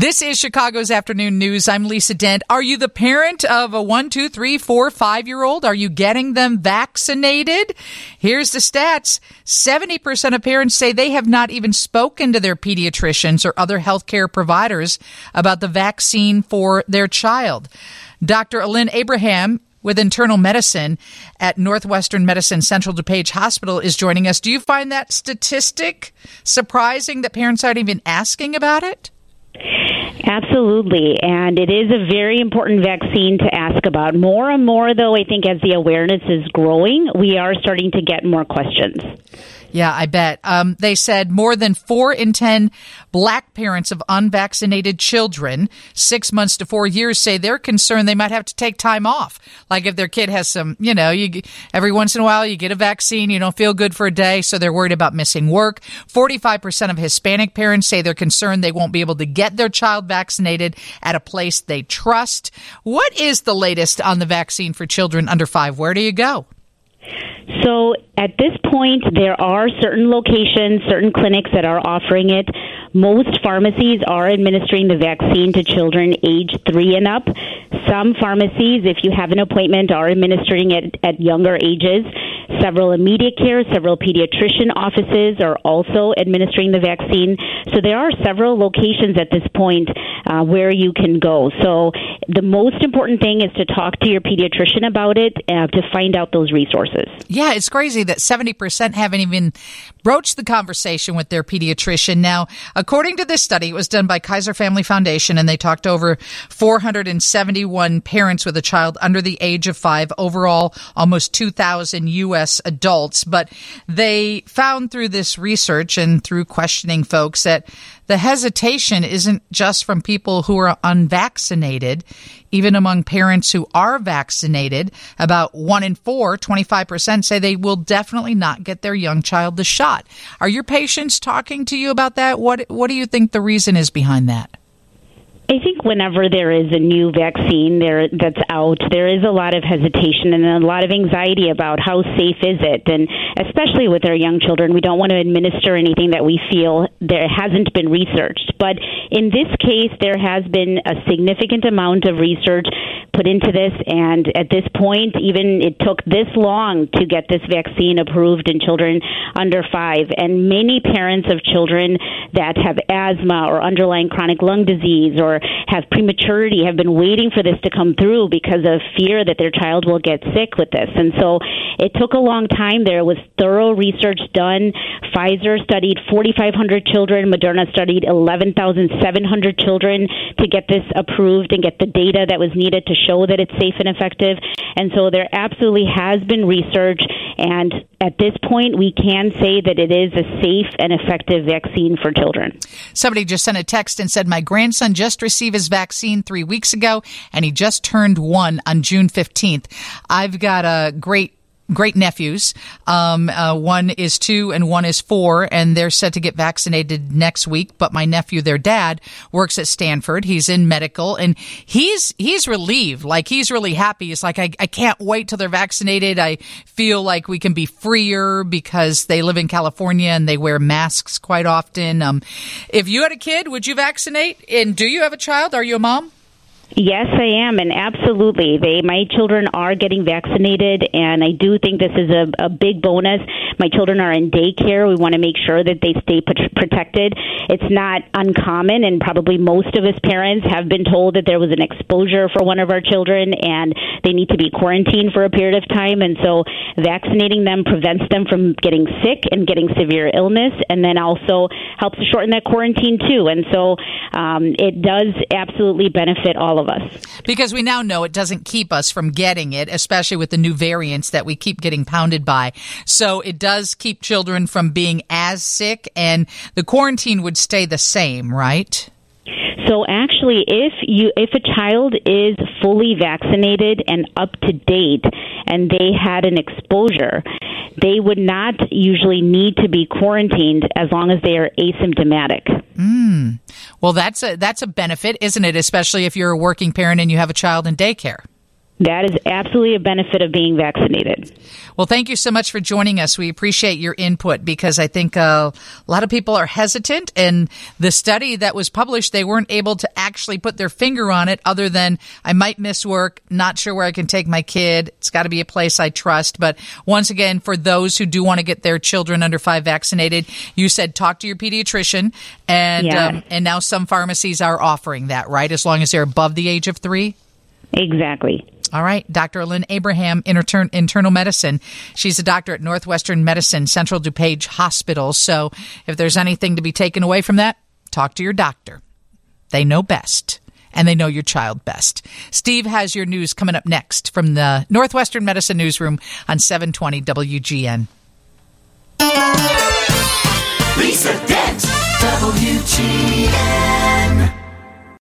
This is Chicago's Afternoon News. I'm Lisa Dent. Are you the parent of a one, two, three, four, five year old? Are you getting them vaccinated? Here's the stats 70% of parents say they have not even spoken to their pediatricians or other healthcare providers about the vaccine for their child. Dr. Alin Abraham with internal medicine at Northwestern Medicine Central DuPage Hospital is joining us. Do you find that statistic surprising that parents aren't even asking about it? Absolutely. And it is a very important vaccine to ask about. More and more, though, I think as the awareness is growing, we are starting to get more questions. Yeah, I bet. Um, they said more than four in 10 black parents of unvaccinated children, six months to four years, say they're concerned they might have to take time off. Like if their kid has some, you know, you, every once in a while you get a vaccine, you don't feel good for a day, so they're worried about missing work. 45% of Hispanic parents say they're concerned they won't be able to get their child vaccinated at a place they trust. What is the latest on the vaccine for children under five? Where do you go? So at this point, there are certain locations, certain clinics that are offering it. Most pharmacies are administering the vaccine to children age three and up. Some pharmacies, if you have an appointment, are administering it at younger ages. Several immediate care, several pediatrician offices are also administering the vaccine. So there are several locations at this point uh, where you can go. So the most important thing is to talk to your pediatrician about it uh, to find out those resources. Yeah, it's crazy that 70% haven't even broached the conversation with their pediatrician. Now, according to this study, it was done by Kaiser Family Foundation, and they talked over 471 parents with a child under the age of five, overall, almost 2,000 U.S. adults. But they found through this research and through questioning folks that the hesitation isn't just from people who are unvaccinated. Even among parents who are vaccinated, about one in four, 25% say they will definitely not get their young child the shot. Are your patients talking to you about that? What, what do you think the reason is behind that? I think whenever there is a new vaccine there that's out, there is a lot of hesitation and a lot of anxiety about how safe is it, and especially with our young children, we don't want to administer anything that we feel there hasn't been researched. But in this case, there has been a significant amount of research put into this, and at this point, even it took this long to get this vaccine approved in children under five, and many parents of children that have asthma or underlying chronic lung disease or have prematurity have been waiting for this to come through because of fear that their child will get sick with this. And so it took a long time. There was thorough research done. Pfizer studied 4,500 children. Moderna studied 11,700 children to get this approved and get the data that was needed to show that it's safe and effective. And so there absolutely has been research. And at this point, we can say that it is a safe and effective vaccine for children. Somebody just sent a text and said, My grandson just received his vaccine three weeks ago, and he just turned one on June 15th. I've got a great great nephews. Um, uh, one is two and one is four, and they're set to get vaccinated next week. But my nephew, their dad, works at Stanford. He's in medical, and he's he's relieved. Like he's really happy. He's like, I, I can't wait till they're vaccinated. I feel like we can be freer because they live in California and they wear masks quite often. Um, if you had a kid, would you vaccinate? And do you have a child? Are you a mom? Yes, I am, and absolutely, they my children are getting vaccinated, and I do think this is a, a big bonus. My children are in daycare. We want to make sure that they stay protected. It's not uncommon, and probably most of us parents have been told that there was an exposure for one of our children, and they need to be quarantined for a period of time. And so, vaccinating them prevents them from getting sick and getting severe illness, and then also helps to shorten that quarantine too. And so, um, it does absolutely benefit all of us. Because we now know it doesn't keep us from getting it, especially with the new variants that we keep getting pounded by. So it does keep children from being as sick, and the quarantine would stay the same, right? So actually, if you if a child is fully vaccinated and up to date, and they had an exposure, they would not usually need to be quarantined as long as they are asymptomatic. Mm. Well, that's a that's a benefit, isn't it? Especially if you're a working parent and you have a child in daycare. That is absolutely a benefit of being vaccinated. Well, thank you so much for joining us. We appreciate your input because I think uh, a lot of people are hesitant. And the study that was published, they weren't able to actually put their finger on it other than I might miss work, not sure where I can take my kid. It's got to be a place I trust. But once again, for those who do want to get their children under five vaccinated, you said talk to your pediatrician. And, Yeah. um, and now some pharmacies are offering that, right? As long as they're above the age of three? Exactly. All right, Dr. Alin Abraham, inter- internal medicine. She's a doctor at Northwestern Medicine, Central DuPage Hospital. So if there's anything to be taken away from that, talk to your doctor. They know best. And they know your child best. Steve has your news coming up next from the Northwestern Medicine Newsroom on 720 WGN. Lisa Dent, WGN.